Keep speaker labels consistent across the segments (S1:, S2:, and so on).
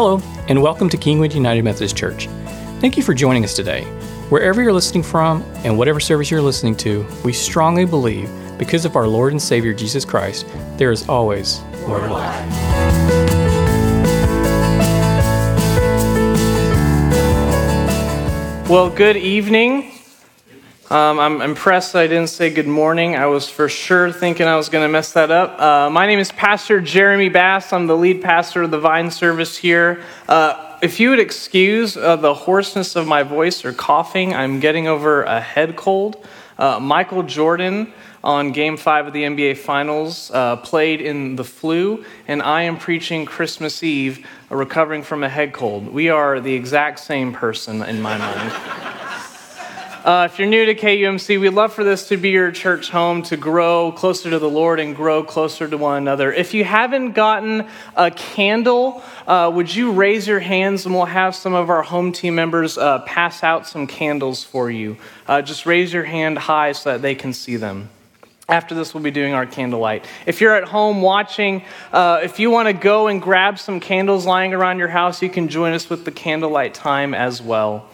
S1: Hello, and welcome to Kingwood United Methodist Church. Thank you for joining us today. Wherever you're listening from and whatever service you're listening to, we strongly believe because of our Lord and Savior Jesus Christ, there is always more life.
S2: Well, good evening. Um, I'm impressed I didn't say good morning. I was for sure thinking I was going to mess that up. Uh, my name is Pastor Jeremy Bass. I'm the lead pastor of the Vine service here. Uh, if you would excuse uh, the hoarseness of my voice or coughing, I'm getting over a head cold. Uh, Michael Jordan on game five of the NBA Finals uh, played in the flu, and I am preaching Christmas Eve, recovering from a head cold. We are the exact same person in my mind. Uh, if you're new to KUMC, we'd love for this to be your church home to grow closer to the Lord and grow closer to one another. If you haven't gotten a candle, uh, would you raise your hands and we'll have some of our home team members uh, pass out some candles for you? Uh, just raise your hand high so that they can see them. After this, we'll be doing our candlelight. If you're at home watching, uh, if you want to go and grab some candles lying around your house, you can join us with the candlelight time as well.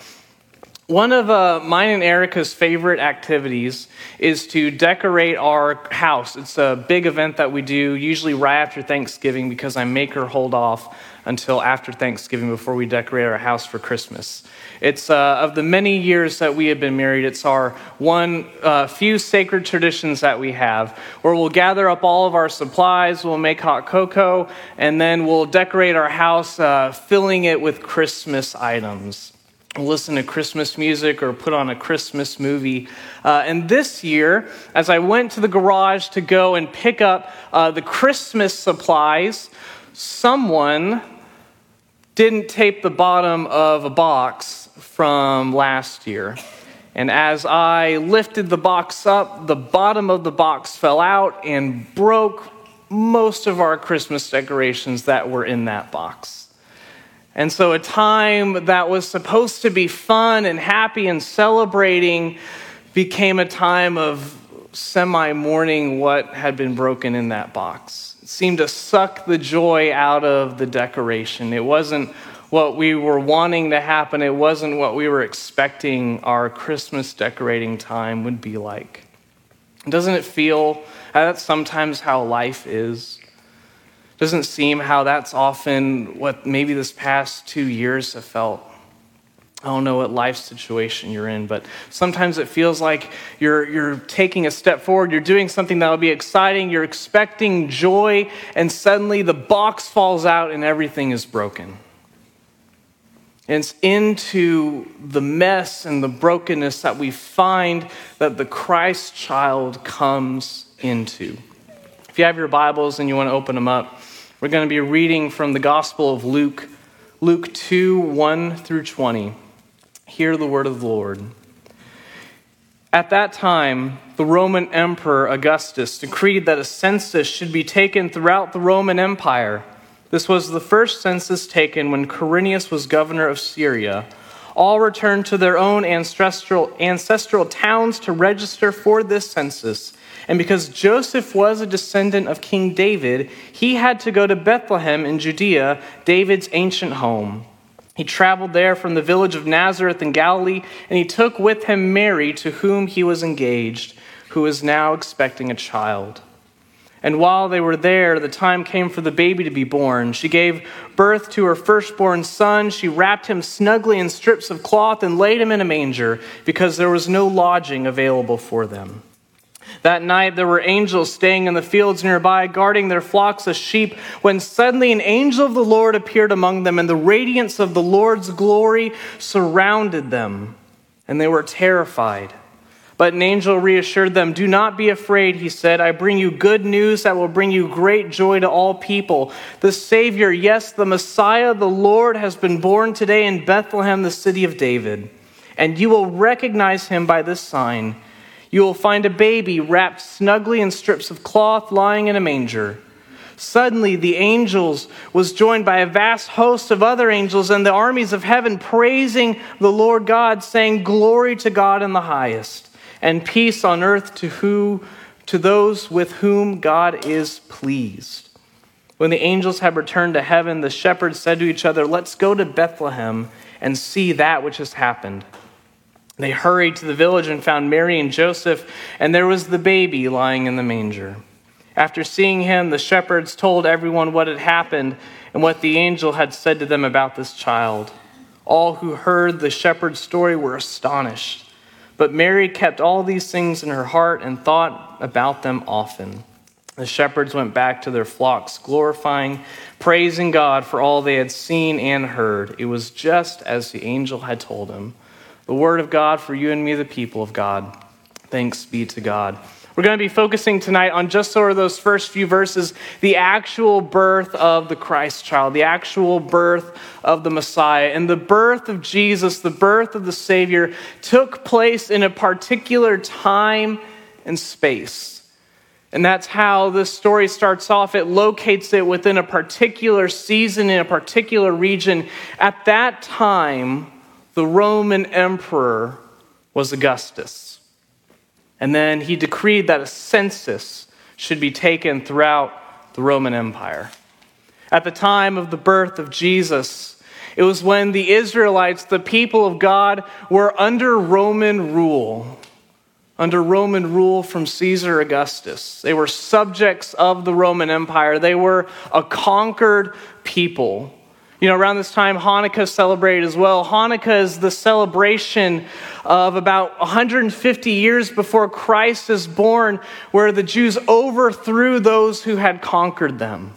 S2: One of uh, mine and Erica's favorite activities is to decorate our house. It's a big event that we do, usually right after Thanksgiving, because I make her hold off until after Thanksgiving before we decorate our house for Christmas. It's uh, of the many years that we have been married, it's our one uh, few sacred traditions that we have, where we'll gather up all of our supplies, we'll make hot cocoa, and then we'll decorate our house, uh, filling it with Christmas items listen to Christmas music or put on a Christmas movie. Uh, and this year, as I went to the garage to go and pick up uh, the Christmas supplies, someone didn't tape the bottom of a box from last year. And as I lifted the box up, the bottom of the box fell out and broke most of our Christmas decorations that were in that box. And so, a time that was supposed to be fun and happy and celebrating became a time of semi mourning what had been broken in that box. It seemed to suck the joy out of the decoration. It wasn't what we were wanting to happen, it wasn't what we were expecting our Christmas decorating time would be like. Doesn't it feel that's sometimes how life is? Doesn't seem how that's often what maybe this past two years have felt. I don't know what life situation you're in, but sometimes it feels like you're, you're taking a step forward, you're doing something that'll be exciting, you're expecting joy, and suddenly the box falls out and everything is broken. And it's into the mess and the brokenness that we find that the Christ child comes into. If you have your Bibles and you want to open them up, we're going to be reading from the Gospel of Luke, Luke 2 1 through 20. Hear the word of the Lord. At that time, the Roman Emperor Augustus decreed that a census should be taken throughout the Roman Empire. This was the first census taken when Quirinius was governor of Syria. All returned to their own ancestral, ancestral towns to register for this census. And because Joseph was a descendant of King David, he had to go to Bethlehem in Judea, David's ancient home. He traveled there from the village of Nazareth in Galilee, and he took with him Mary, to whom he was engaged, who was now expecting a child. And while they were there, the time came for the baby to be born. She gave birth to her firstborn son. She wrapped him snugly in strips of cloth and laid him in a manger because there was no lodging available for them. That night there were angels staying in the fields nearby, guarding their flocks of sheep, when suddenly an angel of the Lord appeared among them, and the radiance of the Lord's glory surrounded them, and they were terrified. But an angel reassured them, Do not be afraid, he said. I bring you good news that will bring you great joy to all people. The Savior, yes, the Messiah, the Lord, has been born today in Bethlehem, the city of David. And you will recognize him by this sign. You will find a baby wrapped snugly in strips of cloth lying in a manger. Suddenly, the angels was joined by a vast host of other angels and the armies of heaven praising the Lord God, saying, Glory to God in the highest, and peace on earth to who to those with whom God is pleased. When the angels had returned to heaven, the shepherds said to each other, Let's go to Bethlehem and see that which has happened. They hurried to the village and found Mary and Joseph, and there was the baby lying in the manger. After seeing him, the shepherds told everyone what had happened and what the angel had said to them about this child. All who heard the shepherd's story were astonished. But Mary kept all these things in her heart and thought about them often. The shepherds went back to their flocks, glorifying, praising God for all they had seen and heard. It was just as the angel had told them. The word of God for you and me, the people of God. Thanks be to God. We're going to be focusing tonight on just sort of those first few verses, the actual birth of the Christ child, the actual birth of the Messiah. And the birth of Jesus, the birth of the Savior, took place in a particular time and space. And that's how this story starts off. It locates it within a particular season in a particular region. At that time, the Roman emperor was Augustus. And then he decreed that a census should be taken throughout the Roman Empire. At the time of the birth of Jesus, it was when the Israelites, the people of God, were under Roman rule, under Roman rule from Caesar Augustus. They were subjects of the Roman Empire, they were a conquered people. You know, around this time, Hanukkah celebrated as well. Hanukkah is the celebration of about 150 years before Christ is born, where the Jews overthrew those who had conquered them.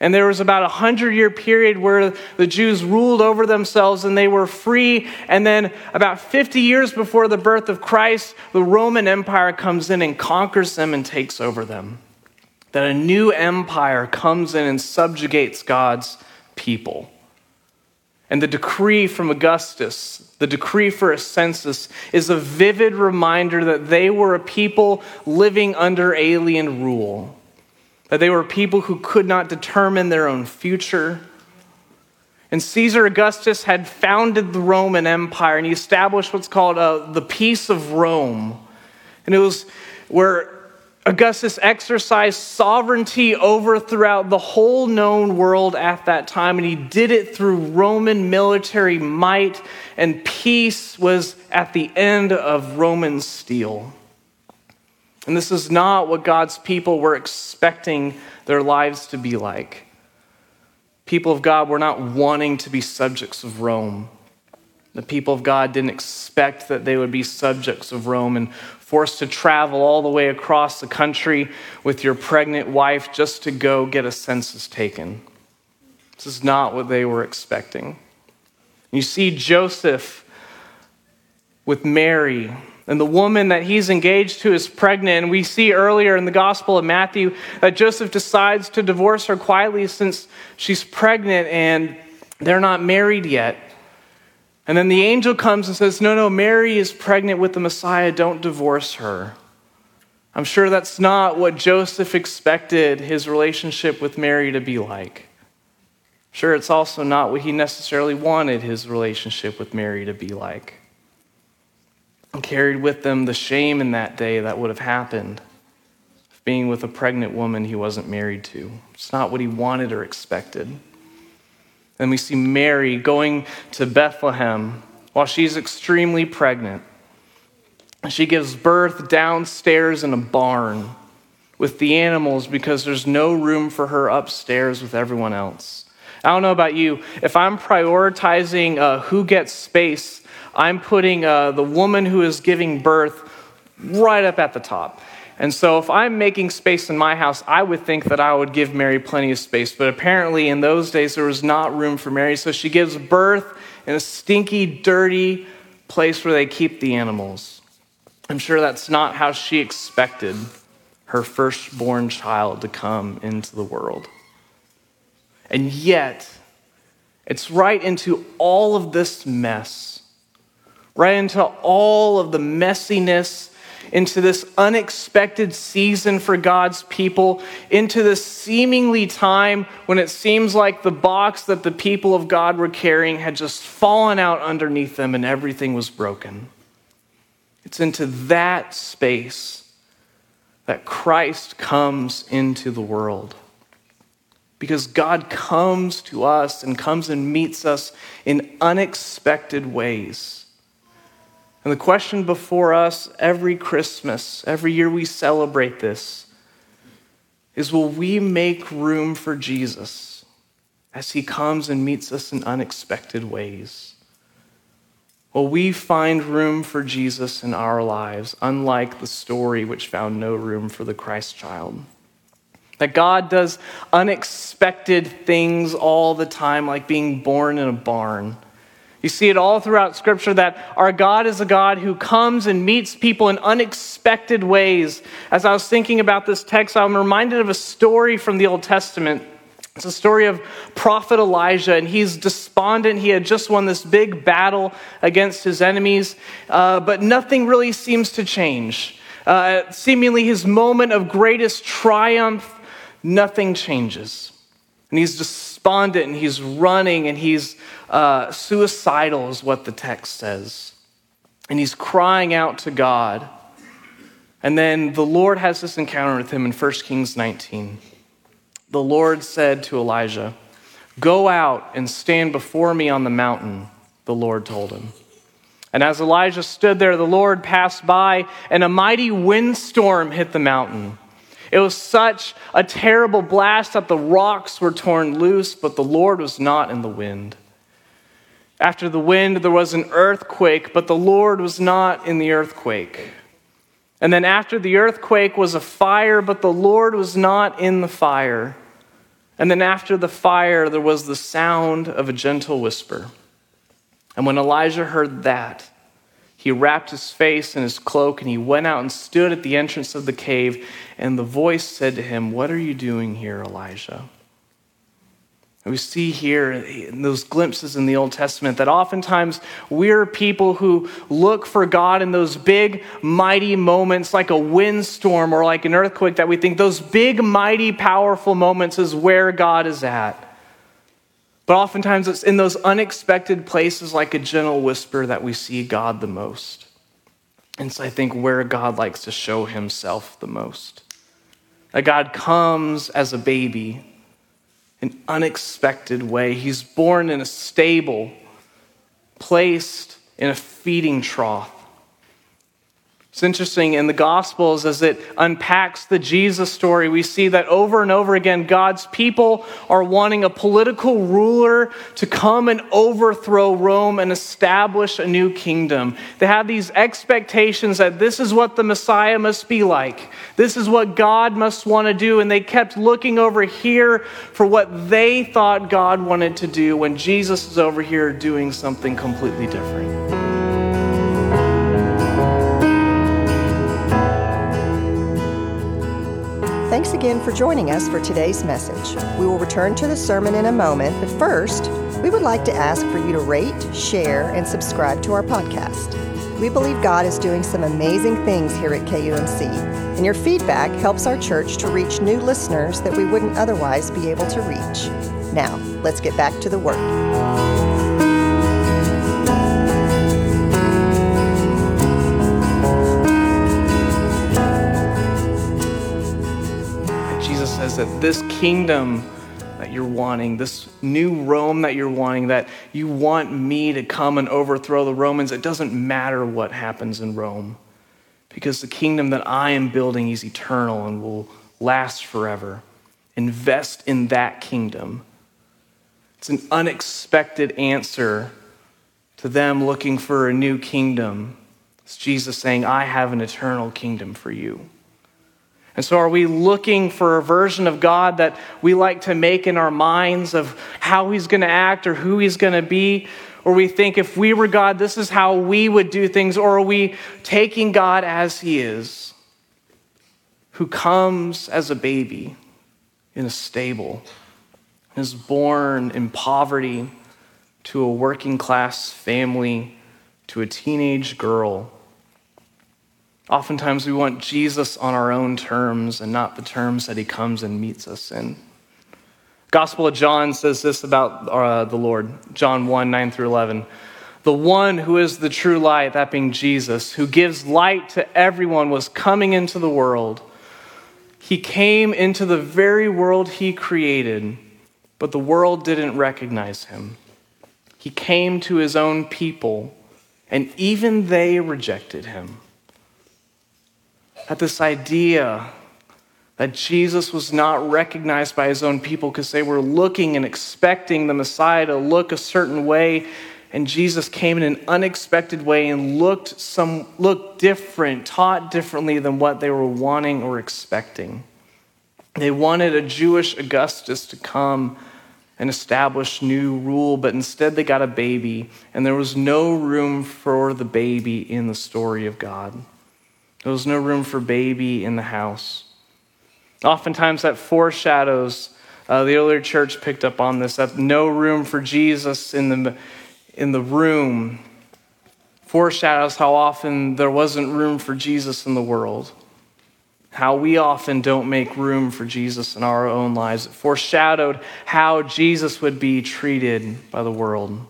S2: And there was about a hundred year period where the Jews ruled over themselves and they were free. And then, about 50 years before the birth of Christ, the Roman Empire comes in and conquers them and takes over them. That a new empire comes in and subjugates God's people. And the decree from Augustus, the decree for a census, is a vivid reminder that they were a people living under alien rule, that they were people who could not determine their own future. And Caesar Augustus had founded the Roman Empire and he established what's called uh, the Peace of Rome. And it was where Augustus exercised sovereignty over throughout the whole known world at that time, and he did it through Roman military might, and peace was at the end of Roman steel. And this is not what God's people were expecting their lives to be like. People of God were not wanting to be subjects of Rome. The people of God didn't expect that they would be subjects of Rome and forced to travel all the way across the country with your pregnant wife just to go get a census taken. This is not what they were expecting. You see Joseph with Mary, and the woman that he's engaged to is pregnant. And we see earlier in the Gospel of Matthew that Joseph decides to divorce her quietly since she's pregnant and they're not married yet. And then the angel comes and says, No, no, Mary is pregnant with the Messiah. Don't divorce her. I'm sure that's not what Joseph expected his relationship with Mary to be like. Sure, it's also not what he necessarily wanted his relationship with Mary to be like. And carried with them the shame in that day that would have happened being with a pregnant woman he wasn't married to. It's not what he wanted or expected. Then we see Mary going to Bethlehem while she's extremely pregnant. She gives birth downstairs in a barn with the animals because there's no room for her upstairs with everyone else. I don't know about you. If I'm prioritizing uh, who gets space, I'm putting uh, the woman who is giving birth right up at the top. And so, if I'm making space in my house, I would think that I would give Mary plenty of space. But apparently, in those days, there was not room for Mary. So, she gives birth in a stinky, dirty place where they keep the animals. I'm sure that's not how she expected her firstborn child to come into the world. And yet, it's right into all of this mess, right into all of the messiness into this unexpected season for God's people, into this seemingly time when it seems like the box that the people of God were carrying had just fallen out underneath them and everything was broken. It's into that space that Christ comes into the world. because God comes to us and comes and meets us in unexpected ways. And the question before us every Christmas, every year we celebrate this, is will we make room for Jesus as he comes and meets us in unexpected ways? Will we find room for Jesus in our lives, unlike the story which found no room for the Christ child? That God does unexpected things all the time, like being born in a barn. You see it all throughout Scripture that our God is a God who comes and meets people in unexpected ways. As I was thinking about this text, I'm reminded of a story from the Old Testament. It's a story of prophet Elijah, and he's despondent. He had just won this big battle against his enemies, uh, but nothing really seems to change. Uh, seemingly, his moment of greatest triumph nothing changes. And he's despondent and he's running and he's uh, suicidal, is what the text says. And he's crying out to God. And then the Lord has this encounter with him in 1 Kings 19. The Lord said to Elijah, Go out and stand before me on the mountain, the Lord told him. And as Elijah stood there, the Lord passed by, and a mighty windstorm hit the mountain. It was such a terrible blast that the rocks were torn loose, but the Lord was not in the wind. After the wind, there was an earthquake, but the Lord was not in the earthquake. And then after the earthquake was a fire, but the Lord was not in the fire. And then after the fire, there was the sound of a gentle whisper. And when Elijah heard that, he wrapped his face in his cloak and he went out and stood at the entrance of the cave. And the voice said to him, What are you doing here, Elijah? We see here in those glimpses in the Old Testament that oftentimes we're people who look for God in those big, mighty moments like a windstorm or like an earthquake that we think those big, mighty, powerful moments is where God is at. But oftentimes it's in those unexpected places, like a gentle whisper, that we see God the most. And so I think, where God likes to show himself the most. That God comes as a baby in unexpected way. He's born in a stable, placed in a feeding trough. It's interesting in the Gospels as it unpacks the Jesus story, we see that over and over again, God's people are wanting a political ruler to come and overthrow Rome and establish a new kingdom. They have these expectations that this is what the Messiah must be like, this is what God must want to do. And they kept looking over here for what they thought God wanted to do when Jesus is over here doing something completely different.
S3: Thanks again for joining us for today's message. We will return to the sermon in a moment, but first, we would like to ask for you to rate, share, and subscribe to our podcast. We believe God is doing some amazing things here at KUMC, and your feedback helps our church to reach new listeners that we wouldn't otherwise be able to reach. Now, let's get back to the work.
S2: This kingdom that you're wanting, this new Rome that you're wanting, that you want me to come and overthrow the Romans, it doesn't matter what happens in Rome because the kingdom that I am building is eternal and will last forever. Invest in that kingdom. It's an unexpected answer to them looking for a new kingdom. It's Jesus saying, I have an eternal kingdom for you. And so, are we looking for a version of God that we like to make in our minds of how He's going to act or who He's going to be? Or we think if we were God, this is how we would do things? Or are we taking God as He is, who comes as a baby in a stable, is born in poverty to a working class family, to a teenage girl? Oftentimes, we want Jesus on our own terms and not the terms that he comes and meets us in. Gospel of John says this about uh, the Lord John 1 9 through 11. The one who is the true light, that being Jesus, who gives light to everyone, was coming into the world. He came into the very world he created, but the world didn't recognize him. He came to his own people, and even they rejected him. At this idea that Jesus was not recognized by his own people because they were looking and expecting the Messiah to look a certain way, and Jesus came in an unexpected way and looked some looked different, taught differently than what they were wanting or expecting. They wanted a Jewish Augustus to come and establish new rule, but instead they got a baby, and there was no room for the baby in the story of God. There was no room for baby in the house. Oftentimes that foreshadows, uh, the earlier church picked up on this, that no room for Jesus in the, in the room foreshadows how often there wasn't room for Jesus in the world how we often don't make room for Jesus in our own lives. It foreshadowed how Jesus would be treated by the world.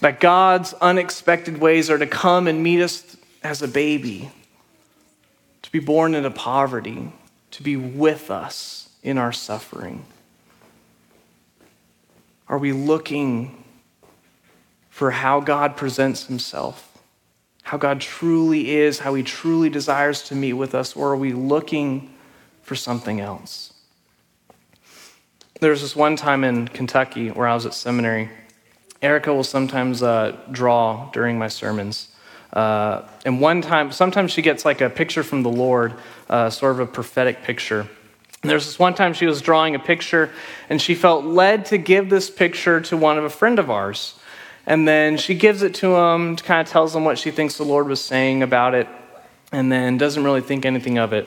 S2: That God's unexpected ways are to come and meet us as a baby, to be born into poverty, to be with us in our suffering. Are we looking for how God presents himself? how God truly is, how He truly desires to meet with us, or are we looking for something else? There was this one time in Kentucky where I was at seminary. Erica will sometimes uh, draw during my sermons. Uh, and one time, sometimes she gets like a picture from the Lord, uh, sort of a prophetic picture. There's this one time she was drawing a picture, and she felt led to give this picture to one of a friend of ours. And then she gives it to him, kind of tells him what she thinks the Lord was saying about it, and then doesn't really think anything of it.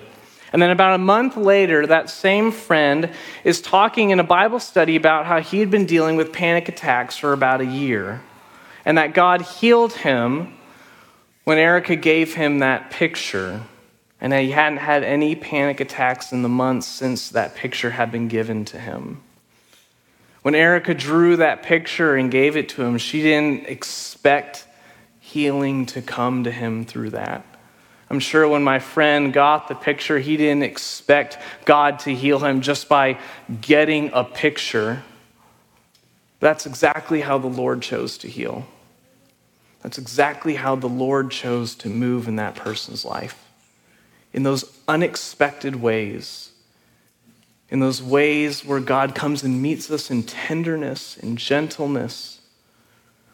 S2: And then about a month later, that same friend is talking in a Bible study about how he had been dealing with panic attacks for about a year, and that God healed him when Erica gave him that picture, and he hadn't had any panic attacks in the months since that picture had been given to him. When Erica drew that picture and gave it to him, she didn't expect healing to come to him through that. I'm sure when my friend got the picture, he didn't expect God to heal him just by getting a picture. That's exactly how the Lord chose to heal. That's exactly how the Lord chose to move in that person's life. In those unexpected ways in those ways where God comes and meets us in tenderness and gentleness?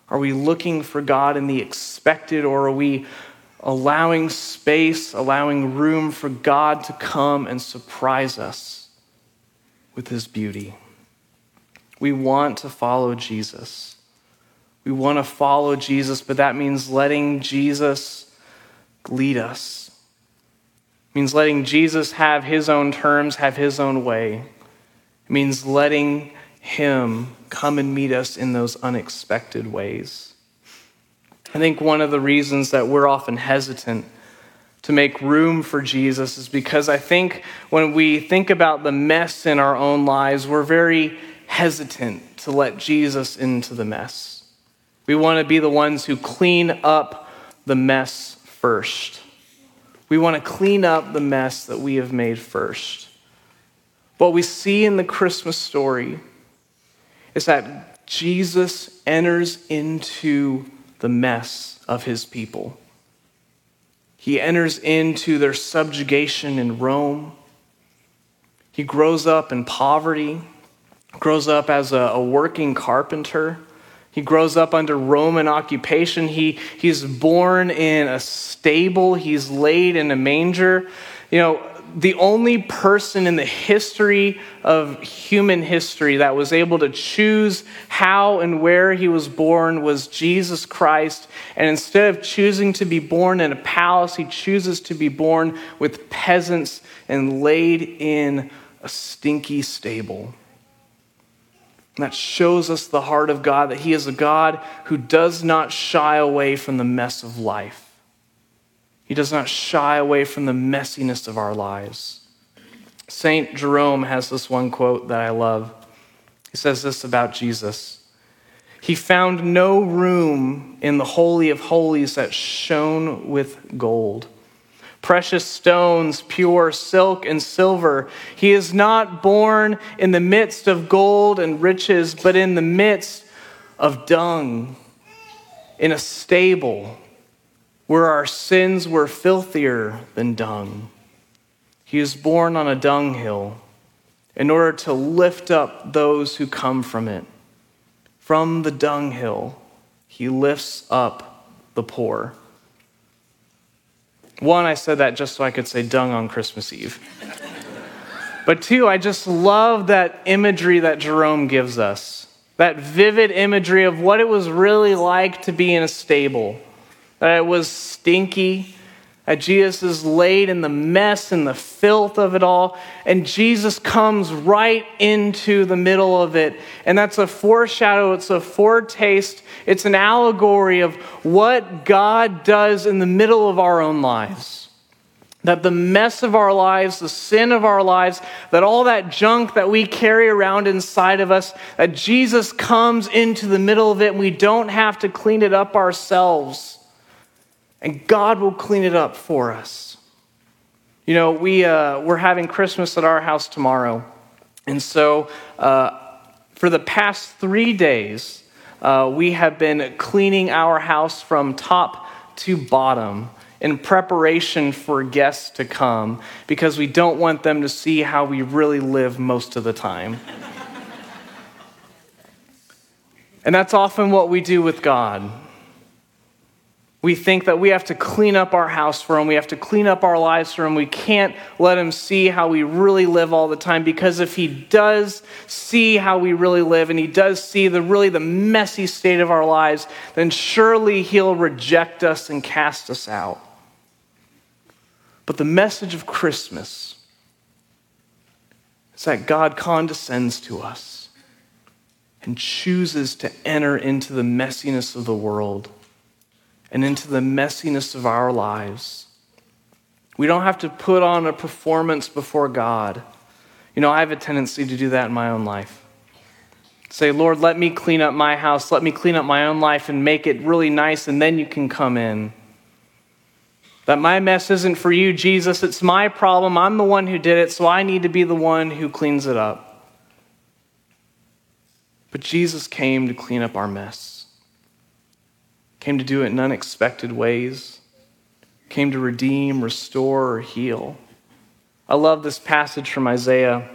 S2: Are we looking for God in the expected, or are we allowing space, allowing room for God to come and surprise us with his beauty? We want to follow Jesus. We want to follow Jesus, but that means letting Jesus lead us it means letting Jesus have his own terms, have his own way. It means letting him come and meet us in those unexpected ways. I think one of the reasons that we're often hesitant to make room for Jesus is because I think when we think about the mess in our own lives, we're very hesitant to let Jesus into the mess. We want to be the ones who clean up the mess first. We want to clean up the mess that we have made first. What we see in the Christmas story is that Jesus enters into the mess of his people. He enters into their subjugation in Rome. He grows up in poverty, grows up as a, a working carpenter he grows up under Roman occupation. He, he's born in a stable. He's laid in a manger. You know, the only person in the history of human history that was able to choose how and where he was born was Jesus Christ. And instead of choosing to be born in a palace, he chooses to be born with peasants and laid in a stinky stable. And that shows us the heart of God, that He is a God who does not shy away from the mess of life. He does not shy away from the messiness of our lives. St. Jerome has this one quote that I love. He says this about Jesus He found no room in the Holy of Holies that shone with gold, precious stones, pure silk and silver. He is not born in the midst of gold and riches, but in the midst of dung, in a stable where our sins were filthier than dung. He is born on a dunghill in order to lift up those who come from it. From the dunghill, he lifts up the poor. One, I said that just so I could say dung on Christmas Eve. but two, I just love that imagery that Jerome gives us that vivid imagery of what it was really like to be in a stable, that it was stinky, that Jesus is laid in the mess and the filth of it all, and Jesus comes right into the middle of it. And that's a foreshadow, it's a foretaste, it's an allegory of what God does in the middle of our own lives. That the mess of our lives, the sin of our lives, that all that junk that we carry around inside of us, that Jesus comes into the middle of it and we don't have to clean it up ourselves and God will clean it up for us. You know, we, uh, we're having Christmas at our house tomorrow. And so, uh, for the past three days, uh, we have been cleaning our house from top to bottom in preparation for guests to come because we don't want them to see how we really live most of the time. and that's often what we do with God. We think that we have to clean up our house for him. We have to clean up our lives for him. We can't let him see how we really live all the time because if he does see how we really live and he does see the really the messy state of our lives, then surely he'll reject us and cast us out. But the message of Christmas is that God condescends to us and chooses to enter into the messiness of the world and into the messiness of our lives. We don't have to put on a performance before God. You know, I have a tendency to do that in my own life. Say, Lord, let me clean up my house, let me clean up my own life and make it really nice, and then you can come in. That my mess isn't for you, Jesus. It's my problem. I'm the one who did it, so I need to be the one who cleans it up. But Jesus came to clean up our mess came to do it in unexpected ways, came to redeem, restore, or heal. I love this passage from Isaiah,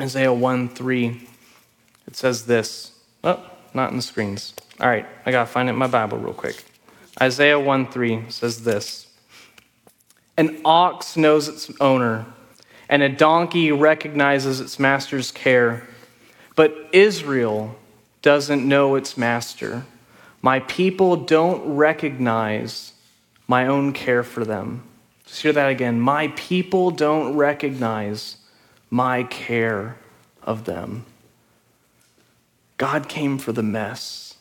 S2: Isaiah 1 3. It says this. Oh, not in the screens. All right, I got to find it in my Bible real quick. Isaiah 1 3 says this An ox knows its owner, and a donkey recognizes its master's care, but Israel doesn't know its master. My people don't recognize my own care for them. Just hear that again. My people don't recognize my care of them. God came for the mess.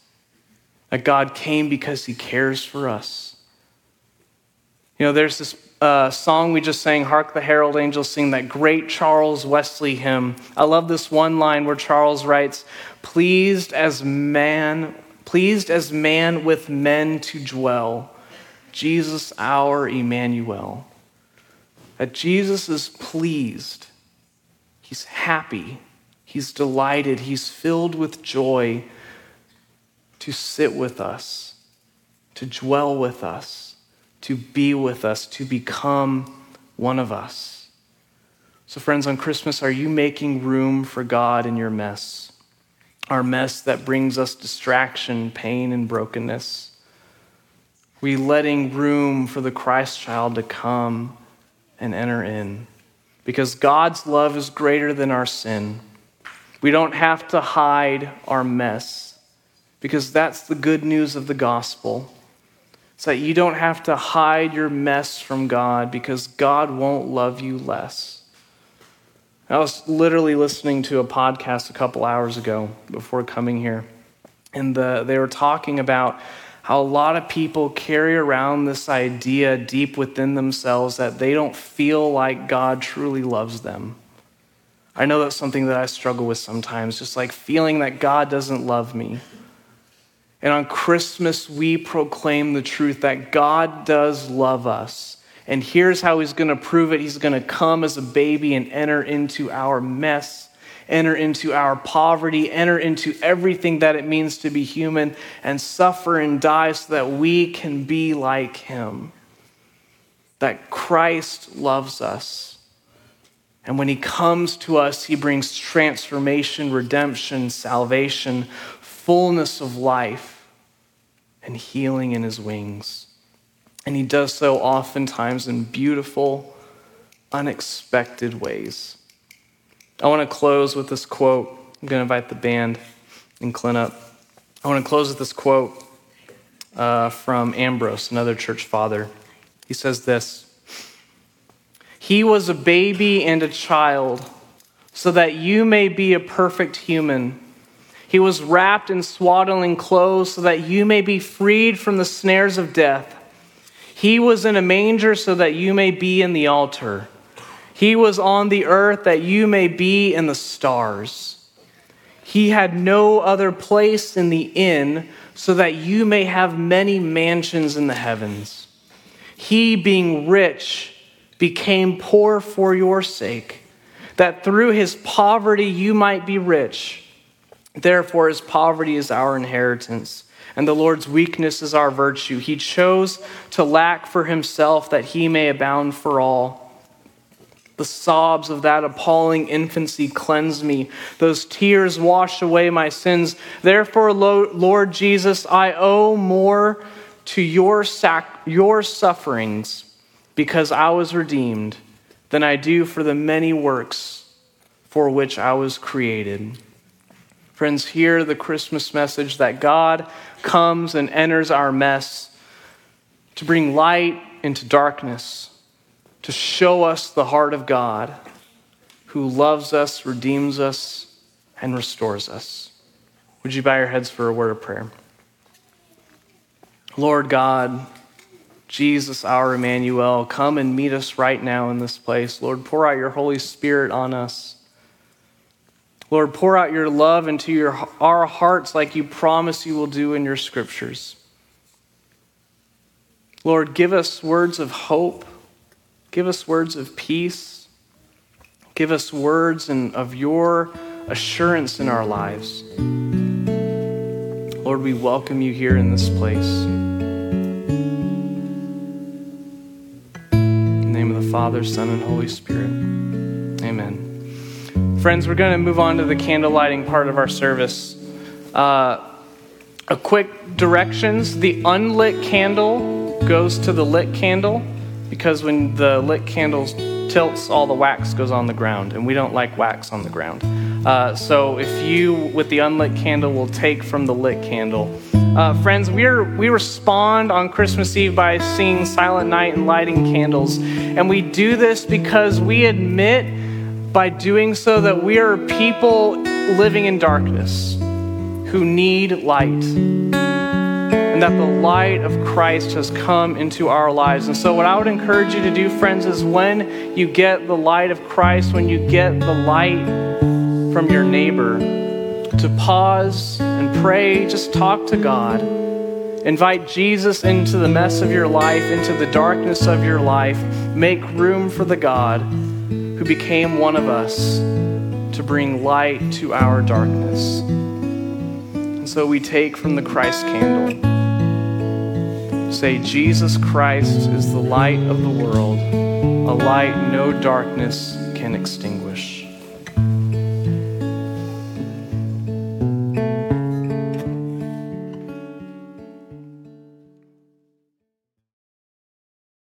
S2: That God came because he cares for us. You know, there's this uh, song we just sang, Hark the Herald Angels Sing, that great Charles Wesley hymn. I love this one line where Charles writes, Pleased as man pleased as man with men to dwell, Jesus our Emmanuel. That Jesus is pleased, he's happy, he's delighted, he's filled with joy to sit with us, to dwell with us, to be with us, to become one of us. So, friends, on Christmas, are you making room for God in your mess? Our mess that brings us distraction, pain, and brokenness. We letting room for the Christ child to come and enter in. Because God's love is greater than our sin. We don't have to hide our mess because that's the good news of the gospel. It's that you don't have to hide your mess from God because God won't love you less. I was literally listening to a podcast a couple hours ago before coming here, and the, they were talking about how a lot of people carry around this idea deep within themselves that they don't feel like God truly loves them. I know that's something that I struggle with sometimes, just like feeling that God doesn't love me. And on Christmas, we proclaim the truth that God does love us And here's how he's going to prove it He's going to come as a baby and enter into our mess, enter into our poverty, enter into everything that it means to be human, and suffer and die so that we can be like him. That Christ loves us. And when he comes to us, he brings transformation, redemption, salvation, fullness of life, and healing in his wings. And he does so oftentimes in beautiful, unexpected ways. I want to close with this quote. I'm going to invite the band and Clint up. I want to close with this quote uh, from Ambrose, another church father. He says this He was a baby and a child, so that you may be a perfect human. He was wrapped in swaddling clothes, so that you may be freed from the snares of death. He was in a manger so that you may be in the altar. He was on the earth that you may be in the stars. He had no other place in the inn so that you may have many mansions in the heavens. He, being rich, became poor for your sake, that through his poverty you might be rich. Therefore, his poverty is our inheritance and the Lord's weakness is our virtue. He chose to lack for himself that he may abound for all. The sobs of that appalling infancy cleanse me. Those tears wash away my sins. Therefore, Lord Jesus, I owe more to your, sac- your sufferings because I was redeemed than I do for the many works for which I was created. Friends, hear the Christmas message that God comes and enters our mess to bring light into darkness, to show us the heart of God who loves us, redeems us, and restores us. Would you bow your heads for a word of prayer? Lord God, Jesus, our Emmanuel, come and meet us right now in this place. Lord, pour out your Holy Spirit on us. Lord, pour out your love into your, our hearts like you promise you will do in your scriptures. Lord, give us words of hope. Give us words of peace. Give us words and of your assurance in our lives. Lord, we welcome you here in this place. In the name of the Father, Son, and Holy Spirit. Friends, we're going to move on to the candle lighting part of our service. Uh, a quick directions the unlit candle goes to the lit candle because when the lit candle tilts, all the wax goes on the ground, and we don't like wax on the ground. Uh, so if you, with the unlit candle, will take from the lit candle. Uh, friends, we, are, we respond on Christmas Eve by singing Silent Night and lighting candles. And we do this because we admit by doing so that we are people living in darkness who need light. And that the light of Christ has come into our lives. And so, what I would encourage you to do, friends, is when you get the light of Christ, when you get the light from your neighbor, to pause and pray, just talk to God. Invite Jesus into the mess of your life, into the darkness of your life. Make room for the God who became one of us to bring light to our darkness. And so we take from the Christ candle. Say, Jesus Christ is the light of the world, a light no darkness can extinguish.